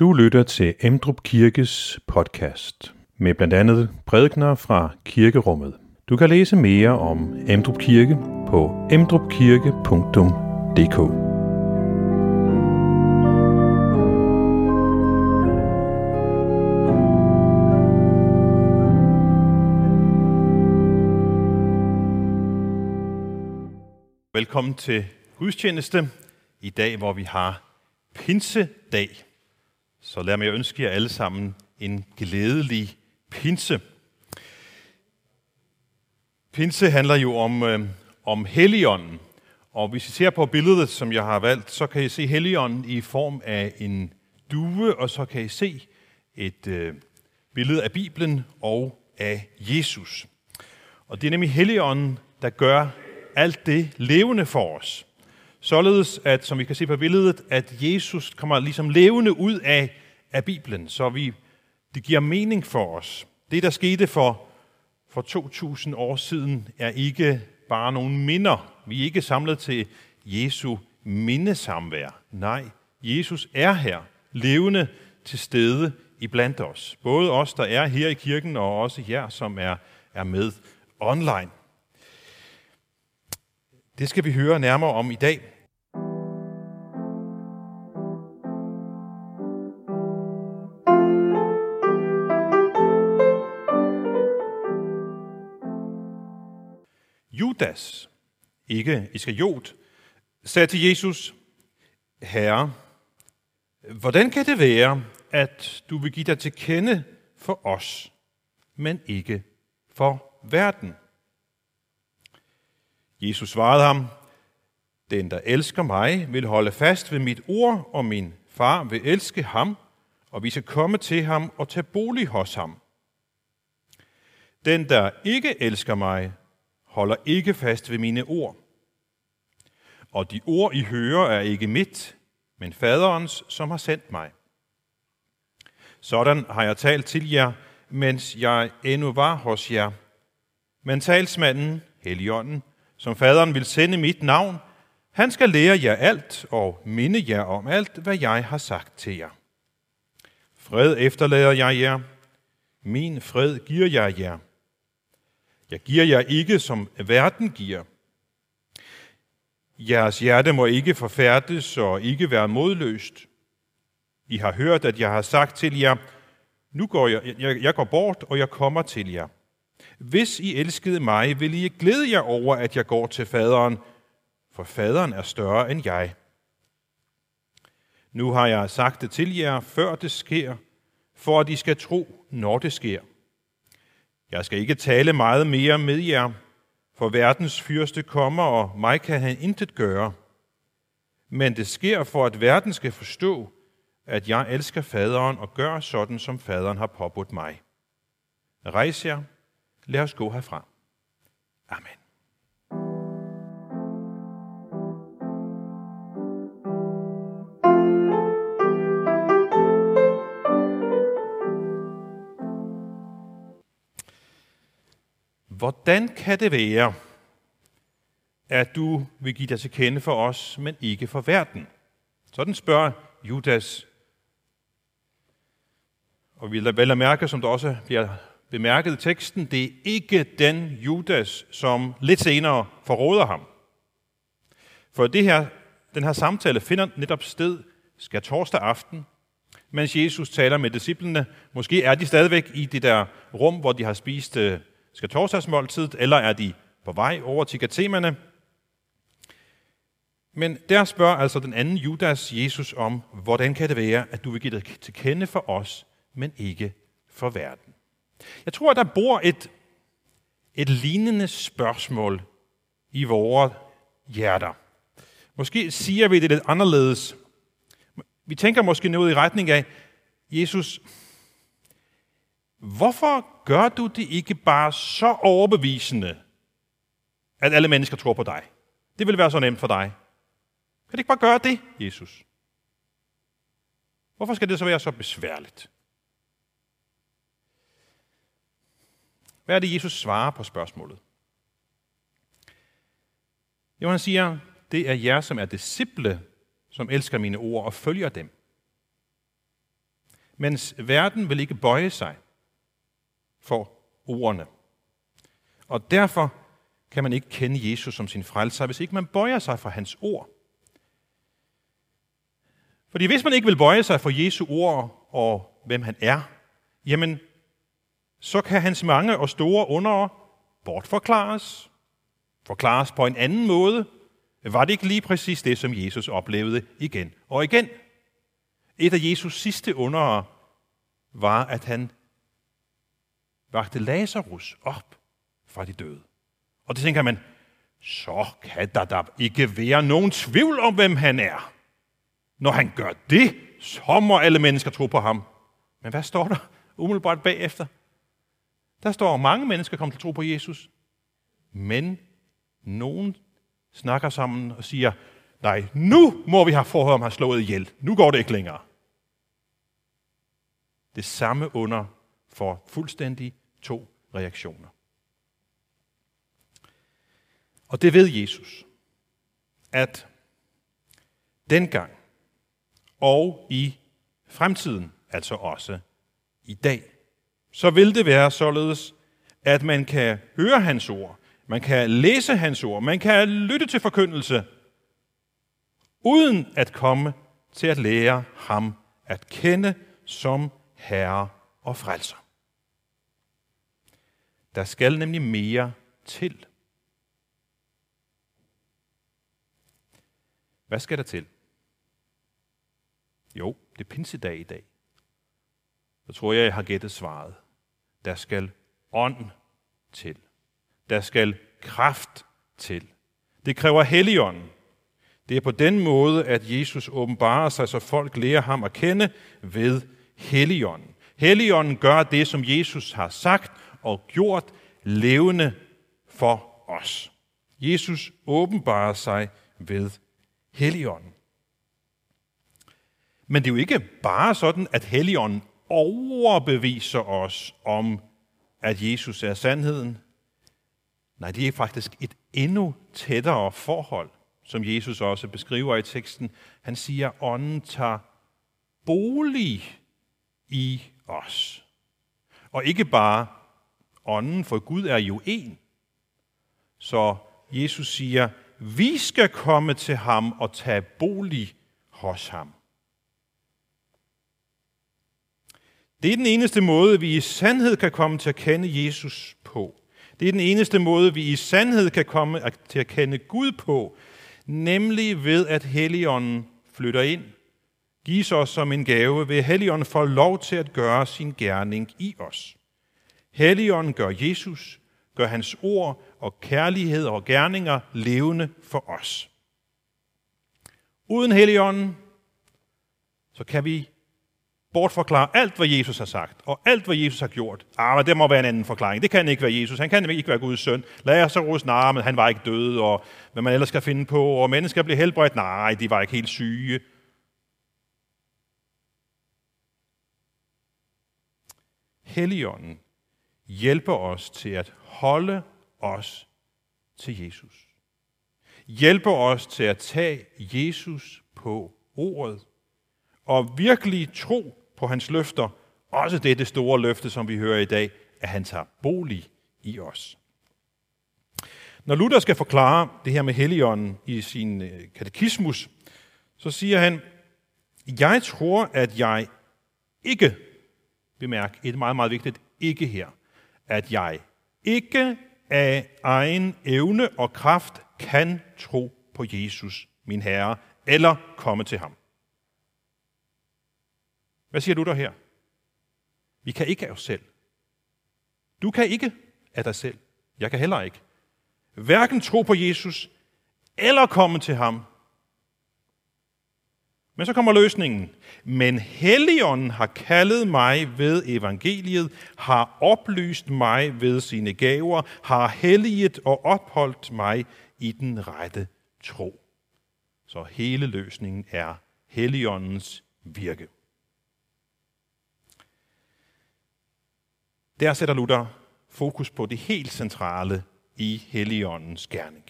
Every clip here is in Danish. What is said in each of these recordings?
Du lytter til Emdrup Kirkes podcast med blandt andet prædikner fra kirkerummet. Du kan læse mere om Emdrup Kirke på emdrupkirke.dk. Velkommen til gudstjeneste i dag, hvor vi har Pinsedag. Så lad mig ønske jer alle sammen en glædelig pinse. Pinse handler jo om, øh, om Helligånden. Og hvis I ser på billedet, som jeg har valgt, så kan I se Helligånden i form af en due, og så kan I se et øh, billede af Bibelen og af Jesus. Og det er nemlig Helligånden, der gør alt det levende for os. Således at, som vi kan se på billedet, at Jesus kommer ligesom levende ud af, af Bibelen, så vi, det giver mening for os. Det, der skete for, for 2000 år siden, er ikke bare nogle minder. Vi er ikke samlet til Jesu mindesamvær. Nej, Jesus er her, levende til stede i blandt os. Både os, der er her i kirken, og også jer, som er, er med online. Det skal vi høre nærmere om i dag. Judas, ikke Iskariot, sagde til Jesus, Herre, hvordan kan det være, at du vil give dig til kende for os, men ikke for verden? Jesus svarede ham, den, der elsker mig, vil holde fast ved mit ord, og min far vil elske ham, og vi skal komme til ham og tage bolig hos ham. Den, der ikke elsker mig, holder ikke fast ved mine ord. Og de ord, I hører, er ikke mit, men faderens, som har sendt mig. Sådan har jeg talt til jer, mens jeg endnu var hos jer. Men talsmanden, Helligånden, som faderen vil sende mit navn, han skal lære jer alt og minde jer om alt, hvad jeg har sagt til jer. Fred efterlader jeg jer. Min fred giver jeg jer. Jeg giver jer ikke, som verden giver. Jeres hjerte må ikke forfærdes og ikke være modløst. I har hørt, at jeg har sagt til jer, nu går jeg, jeg, jeg går bort, og jeg kommer til jer. Hvis I elskede mig, vil I glæde jer over, at jeg går til faderen, for faderen er større end jeg. Nu har jeg sagt det til jer, før det sker, for at I skal tro, når det sker. Jeg skal ikke tale meget mere med jer, for verdens fyrste kommer, og mig kan han intet gøre. Men det sker for, at verden skal forstå, at jeg elsker faderen og gør sådan, som faderen har påbudt mig. Rejs jer, lad os gå herfra. Amen. Hvordan kan det være, at du vil give dig til kende for os, men ikke for verden? Sådan spørger Judas. Og vi vel at mærke, som der også bliver bemærket teksten, det er ikke den Judas, som lidt senere forråder ham. For det her, den her samtale finder netop sted skal torsdag aften, mens Jesus taler med disciplene. Måske er de stadigvæk i det der rum, hvor de har spist øh, skal torsdagsmåltid, eller er de på vej over til Gatemane? Men der spørger altså den anden Judas Jesus om, hvordan kan det være, at du vil give dig til kende for os, men ikke for verden? Jeg tror, at der bor et, et lignende spørgsmål i vores hjerter. Måske siger vi det lidt anderledes. Vi tænker måske noget i retning af, Jesus, Hvorfor gør du det ikke bare så overbevisende, at alle mennesker tror på dig? Det vil være så nemt for dig. Kan du ikke bare gøre det, Jesus? Hvorfor skal det så være så besværligt? Hvad er det, Jesus svarer på spørgsmålet? Jo, han siger, det er jer, som er disciple, som elsker mine ord og følger dem. mens verden vil ikke bøje sig for ordene. Og derfor kan man ikke kende Jesus som sin frelser, hvis ikke man bøjer sig for hans ord. Fordi hvis man ikke vil bøje sig for Jesu ord og hvem han er, jamen, så kan hans mange og store under bortforklares, forklares på en anden måde. Var det ikke lige præcis det, som Jesus oplevede igen og igen? Et af Jesus sidste under var, at han vagte Lazarus op fra de døde. Og det tænker man, så kan der da ikke være nogen tvivl om, hvem han er. Når han gør det, så må alle mennesker tro på ham. Men hvad står der umiddelbart bagefter? Der står, mange mennesker kom til tro på Jesus. Men nogen snakker sammen og siger, nej, nu må vi have forhør om, han slået ihjel. Nu går det ikke længere. Det samme under for fuldstændig to reaktioner. Og det ved Jesus, at dengang og i fremtiden, altså også i dag, så vil det være således, at man kan høre hans ord, man kan læse hans ord, man kan lytte til forkyndelse, uden at komme til at lære ham at kende som herre og frelser. Der skal nemlig mere til. Hvad skal der til? Jo, det er pinsedag i dag. Så tror jeg, jeg har gættet svaret. Der skal ånd til. Der skal kraft til. Det kræver helligånden. Det er på den måde, at Jesus åbenbarer sig, så folk lærer ham at kende ved helligånden. Helligånden gør det, som Jesus har sagt og gjort levende for os. Jesus åbenbarer sig ved Helligånden. Men det er jo ikke bare sådan, at Helligånden overbeviser os om, at Jesus er sandheden. Nej, det er faktisk et endnu tættere forhold, som Jesus også beskriver i teksten. Han siger, at ånden tager bolig i os. Og ikke bare ånden, for Gud er jo en. Så Jesus siger, vi skal komme til ham og tage bolig hos ham. Det er den eneste måde, vi i sandhed kan komme til at kende Jesus på. Det er den eneste måde, vi i sandhed kan komme til at kende Gud på, nemlig ved at Helligånden flytter ind, gives os som en gave, ved Helligånden får lov til at gøre sin gerning i os. Helligånden gør Jesus, gør hans ord og kærlighed og gerninger levende for os. Uden Helligånden, så kan vi bortforklare alt, hvad Jesus har sagt, og alt, hvad Jesus har gjort. Ah, men det må være en anden forklaring. Det kan ikke være Jesus. Han kan ikke være Guds søn. Lazarus, nej, men han var ikke død, og hvad man ellers skal finde på, og mennesker blev helbredt. Nej, de var ikke helt syge. Helligånden hjælper os til at holde os til Jesus. Hjælper os til at tage Jesus på ordet og virkelig tro på hans løfter, også det, det store løfte, som vi hører i dag, at han tager bolig i os. Når Luther skal forklare det her med Helligånden i sin øh, katekismus, så siger han, jeg tror, at jeg ikke, bemærk et meget, meget vigtigt ikke her, at jeg ikke af egen evne og kraft kan tro på Jesus, min Herre, eller komme til ham. Hvad siger du der her? Vi kan ikke af os selv. Du kan ikke af dig selv. Jeg kan heller ikke. Hverken tro på Jesus, eller komme til ham, men så kommer løsningen. Men Helligånden har kaldet mig ved evangeliet, har oplyst mig ved sine gaver, har helliget og opholdt mig i den rette tro. Så hele løsningen er Helligåndens virke. Der sætter Luther fokus på det helt centrale i Helligåndens gerning.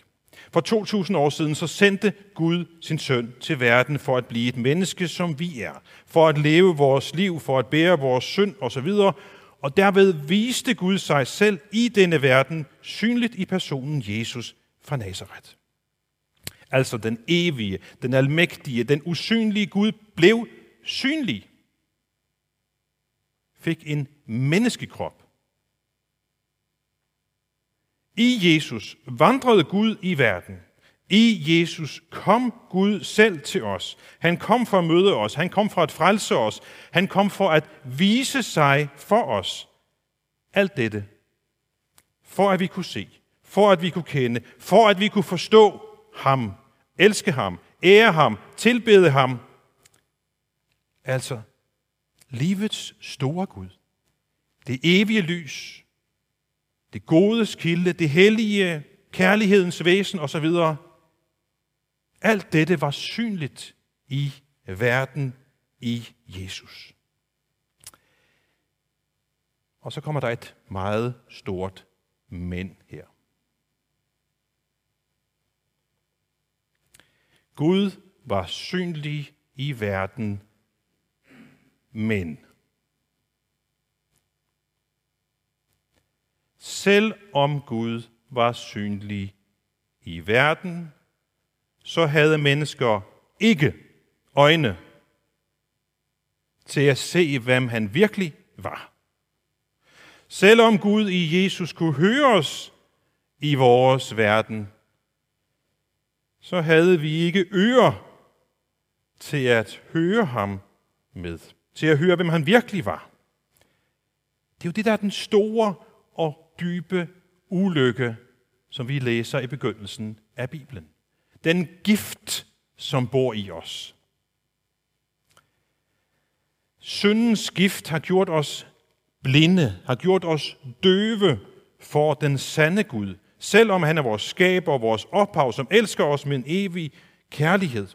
For 2000 år siden så sendte Gud sin søn til verden for at blive et menneske, som vi er. For at leve vores liv, for at bære vores synd osv. Og derved viste Gud sig selv i denne verden, synligt i personen Jesus fra Nazareth. Altså den evige, den almægtige, den usynlige Gud blev synlig. Fik en menneskekrop. I Jesus vandrede Gud i verden. I Jesus kom Gud selv til os. Han kom for at møde os. Han kom for at frelse os. Han kom for at vise sig for os. Alt dette. For at vi kunne se. For at vi kunne kende. For at vi kunne forstå ham. Elske ham. Ære ham. Tilbede ham. Altså, livets store Gud. Det evige lys. Det gode kilde. Det hellige kærlighedens væsen osv. Alt dette var synligt i verden i Jesus. Og så kommer der et meget stort men her. Gud var synlig i verden, men selv om Gud var synlig i verden, så havde mennesker ikke øjne til at se, hvem han virkelig var. Selvom Gud i Jesus kunne høre os i vores verden, så havde vi ikke ører til at høre ham med. Til at høre, hvem han virkelig var. Det er jo det, der er den store og dybe ulykke, som vi læser i begyndelsen af Bibelen. Den gift, som bor i os. Syndens gift har gjort os blinde, har gjort os døve for den sande Gud, selvom han er vores skaber og vores ophav, som elsker os med en evig kærlighed.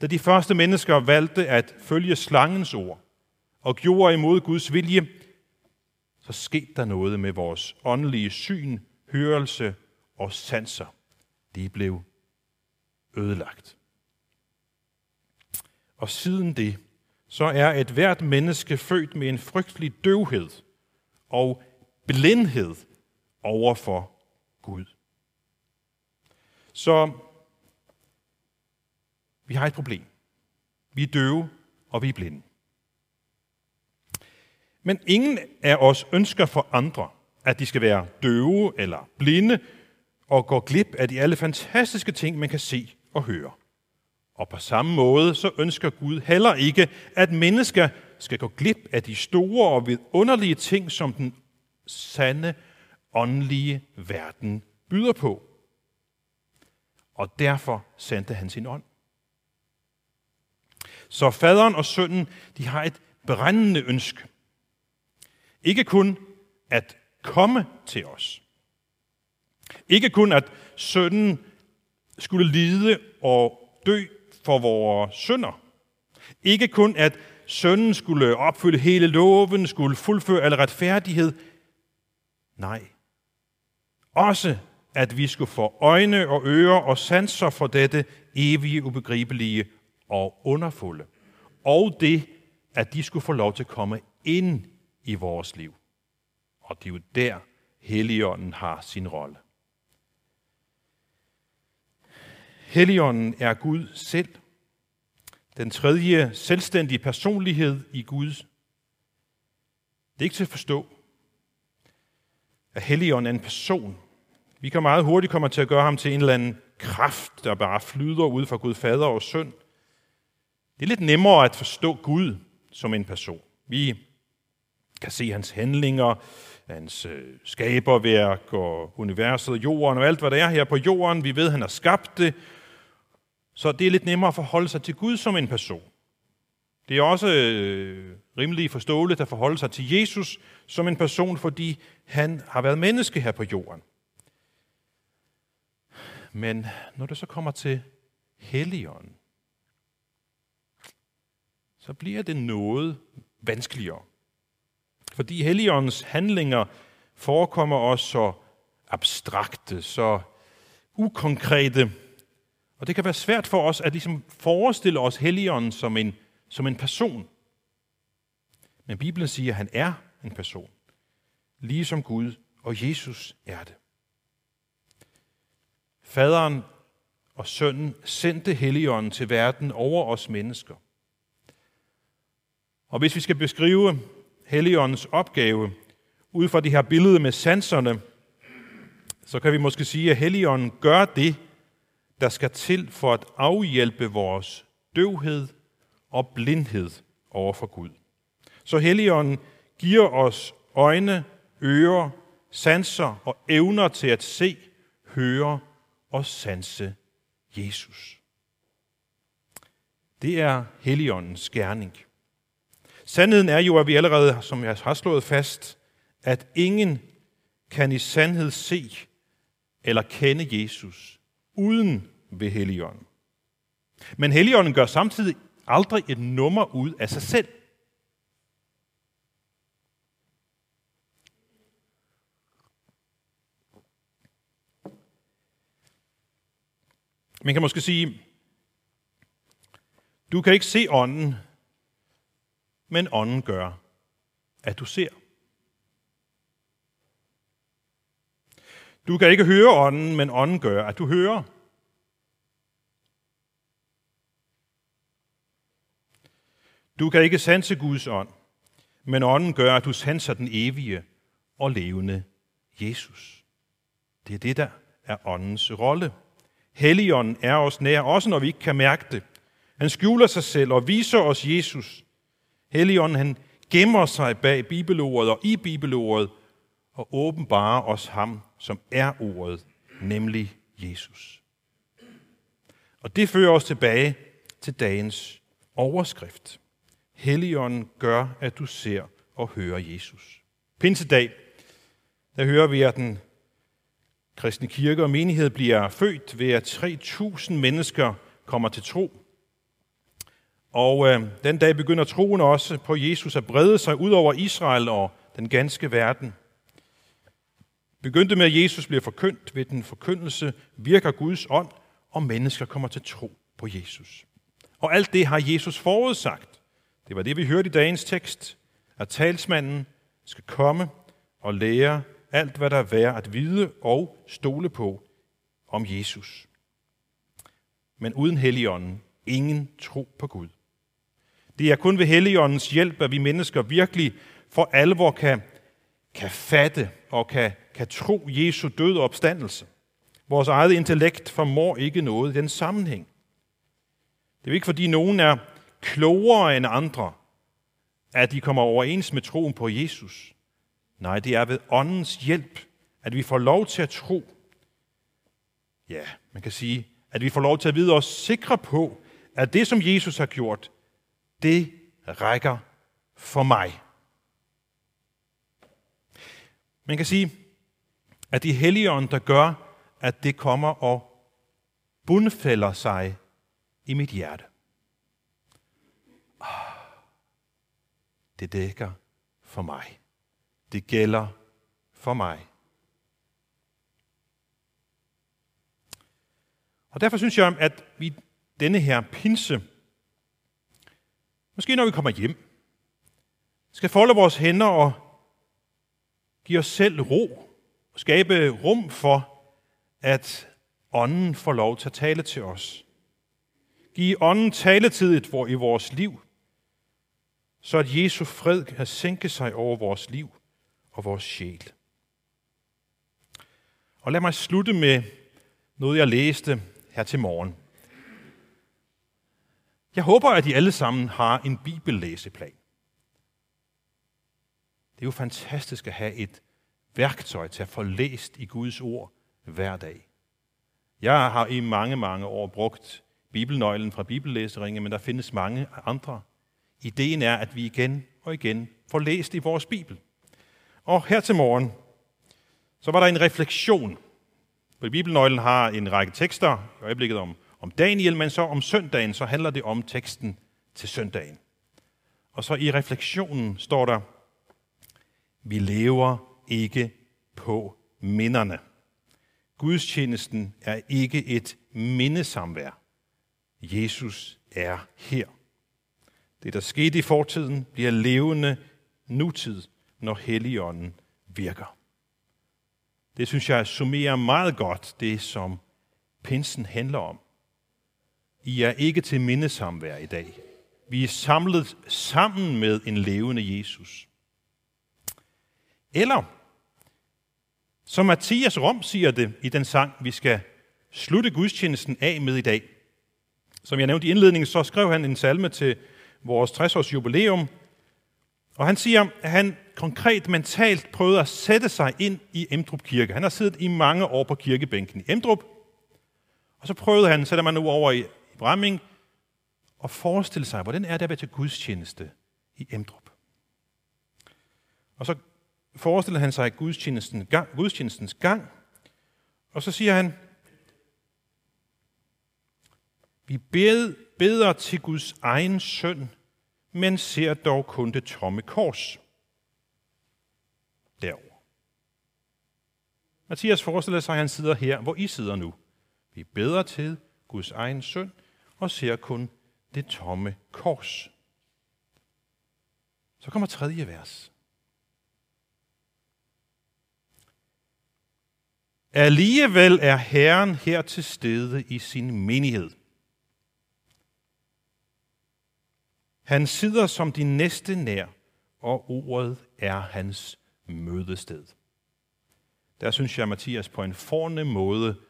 Da de første mennesker valgte at følge slangens ord og gjorde imod Guds vilje, så skete der noget med vores åndelige syn, hørelse og sanser. De blev ødelagt. Og siden det, så er et hvert menneske født med en frygtelig døvhed og blindhed over for Gud. Så vi har et problem. Vi er døve, og vi er blinde. Men ingen af os ønsker for andre, at de skal være døve eller blinde og gå glip af de alle fantastiske ting, man kan se og høre. Og på samme måde så ønsker Gud heller ikke, at mennesker skal gå glip af de store og vidunderlige ting, som den sande åndelige verden byder på. Og derfor sendte han sin ånd. Så faderen og sønnen, de har et brændende ønske. Ikke kun at komme til os. Ikke kun at sønnen skulle lide og dø for vores sønder. Ikke kun at sønnen skulle opfylde hele loven, skulle fuldføre al retfærdighed. Nej. Også at vi skulle få øjne og ører og sanser for dette evige, ubegribelige og underfulde. Og det, at de skulle få lov til at komme ind i vores liv. Og det er jo der, Helligånden har sin rolle. Helligånden er Gud selv. Den tredje selvstændige personlighed i Gud. Det er ikke til at forstå, at Helligånden er en person. Vi kan meget hurtigt komme til at gøre ham til en eller anden kraft, der bare flyder ud fra Gud Fader og Søn. Det er lidt nemmere at forstå Gud som en person. Vi kan se hans handlinger, hans øh, skaberværk og universet, jorden og alt, hvad der er her på jorden. Vi ved, at han har skabt det, så det er lidt nemmere at forholde sig til Gud som en person. Det er også øh, rimelig forståeligt at forholde sig til Jesus som en person, fordi han har været menneske her på jorden. Men når det så kommer til Helligånden, så bliver det noget vanskeligere. Fordi Helligåndens handlinger forekommer os så abstrakte, så ukonkrete. Og det kan være svært for os at ligesom forestille os Helligånden som en, som en person. Men Bibelen siger, at han er en person. Ligesom Gud og Jesus er det. Faderen og sønnen sendte Helligånden til verden over os mennesker. Og hvis vi skal beskrive Helligåndens opgave ud fra det her billede med sanserne, så kan vi måske sige, at Helligånden gør det, der skal til for at afhjælpe vores døvhed og blindhed over for Gud. Så Helligånden giver os øjne, ører, sanser og evner til at se, høre og sanse Jesus. Det er Helligåndens gerning. Sandheden er jo, at vi allerede, som jeg har slået fast, at ingen kan i sandhed se eller kende Jesus uden ved Helligånden. Men Helligånden gør samtidig aldrig et nummer ud af sig selv. Man kan måske sige, du kan ikke se ånden, men ånden gør, at du ser. Du kan ikke høre ånden, men ånden gør, at du hører. Du kan ikke sanse Guds ånd, men ånden gør, at du sanser den evige og levende Jesus. Det er det, der er åndens rolle. Helligånden er os nær, også når vi ikke kan mærke det. Han skjuler sig selv og viser os Jesus. Helligånden han gemmer sig bag bibelordet og i bibelordet og åbenbarer os ham, som er ordet, nemlig Jesus. Og det fører os tilbage til dagens overskrift. Helligånden gør, at du ser og hører Jesus. Pinsedag, der hører vi, at den kristne kirke og menighed bliver født ved, at 3.000 mennesker kommer til tro. Og øh, den dag begynder troen også på Jesus at brede sig ud over Israel og den ganske verden. Begyndte med, at Jesus bliver forkyndt ved den forkyndelse, virker Guds ånd, og mennesker kommer til tro på Jesus. Og alt det har Jesus forudsagt. Det var det, vi hørte i dagens tekst, at talsmanden skal komme og lære alt, hvad der er værd at vide og stole på om Jesus. Men uden Helligånden ingen tro på Gud. Det er kun ved Helligåndens hjælp, at vi mennesker virkelig for alvor kan, kan fatte og kan, kan tro Jesu død og opstandelse. Vores eget intellekt formår ikke noget i den sammenhæng. Det er ikke, fordi nogen er klogere end andre, at de kommer overens med troen på Jesus. Nej, det er ved åndens hjælp, at vi får lov til at tro. Ja, man kan sige, at vi får lov til at vide os sikre på, at det, som Jesus har gjort, det rækker for mig. Man kan sige, at det er Helligånden, der gør, at det kommer og bundfælder sig i mit hjerte. Ah, det dækker for mig. Det gælder for mig. Og derfor synes jeg, at vi denne her pinse, måske når vi kommer hjem, skal folde vores hænder og give os selv ro, og skabe rum for, at ånden får lov til at tale til os. Giv ånden taletid i vores liv, så at Jesu fred kan sænke sig over vores liv og vores sjæl. Og lad mig slutte med noget, jeg læste her til morgen. Jeg håber, at I alle sammen har en bibellæseplan. Det er jo fantastisk at have et værktøj til at få læst i Guds ord hver dag. Jeg har i mange, mange år brugt bibelnøglen fra bibellæseringe, men der findes mange andre. Ideen er, at vi igen og igen får læst i vores bibel. Og her til morgen, så var der en refleksion. For Bibelnøglen har en række tekster i øjeblikket om, om Daniel, men så om søndagen, så handler det om teksten til søndagen. Og så i refleksionen står der, vi lever ikke på minderne. Gudstjenesten er ikke et mindesamvær. Jesus er her. Det, der skete i fortiden, bliver levende nutid, når Helligånden virker. Det synes jeg summerer meget godt det, som pinsen handler om. I er ikke til mindesamvær i dag. Vi er samlet sammen med en levende Jesus. Eller, som Mathias Rom siger det i den sang, vi skal slutte gudstjenesten af med i dag. Som jeg nævnte i indledningen, så skrev han en salme til vores 60-års jubilæum, og han siger, at han konkret mentalt prøvede at sætte sig ind i Emdrup Kirke. Han har siddet i mange år på kirkebænken i Emdrup, og så prøvede han, sætter man nu over i Bramming, og forestille sig, hvordan er det at være til gudstjeneste i Emdrup. Og så forestiller han sig gudstjenesten gang, gudstjenestens gang, og så siger han, vi beder til Guds egen søn, men ser dog kun det tomme kors derovre. Mathias forestiller sig, at han sidder her, hvor I sidder nu. Vi beder til Guds egen søn og ser kun det tomme kors. Så kommer tredje vers. Alligevel er Herren her til stede i sin menighed. Han sidder som din næste nær, og ordet er hans mødested. Der synes jeg, Mathias på en fornem måde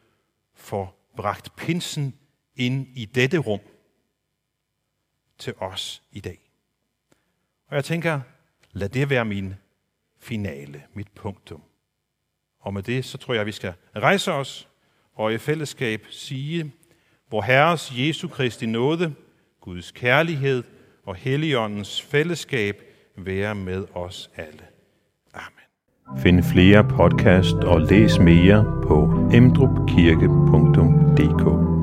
får bragt pinsen ind i dette rum til os i dag. Og jeg tænker, lad det være min finale, mit punktum. Og med det, så tror jeg, at vi skal rejse os og i fællesskab sige, hvor Herres Jesu Kristi nåde, Guds kærlighed og Helligåndens fællesskab være med os alle. Amen. Find flere podcast og læs mere på emdrupkirke.dk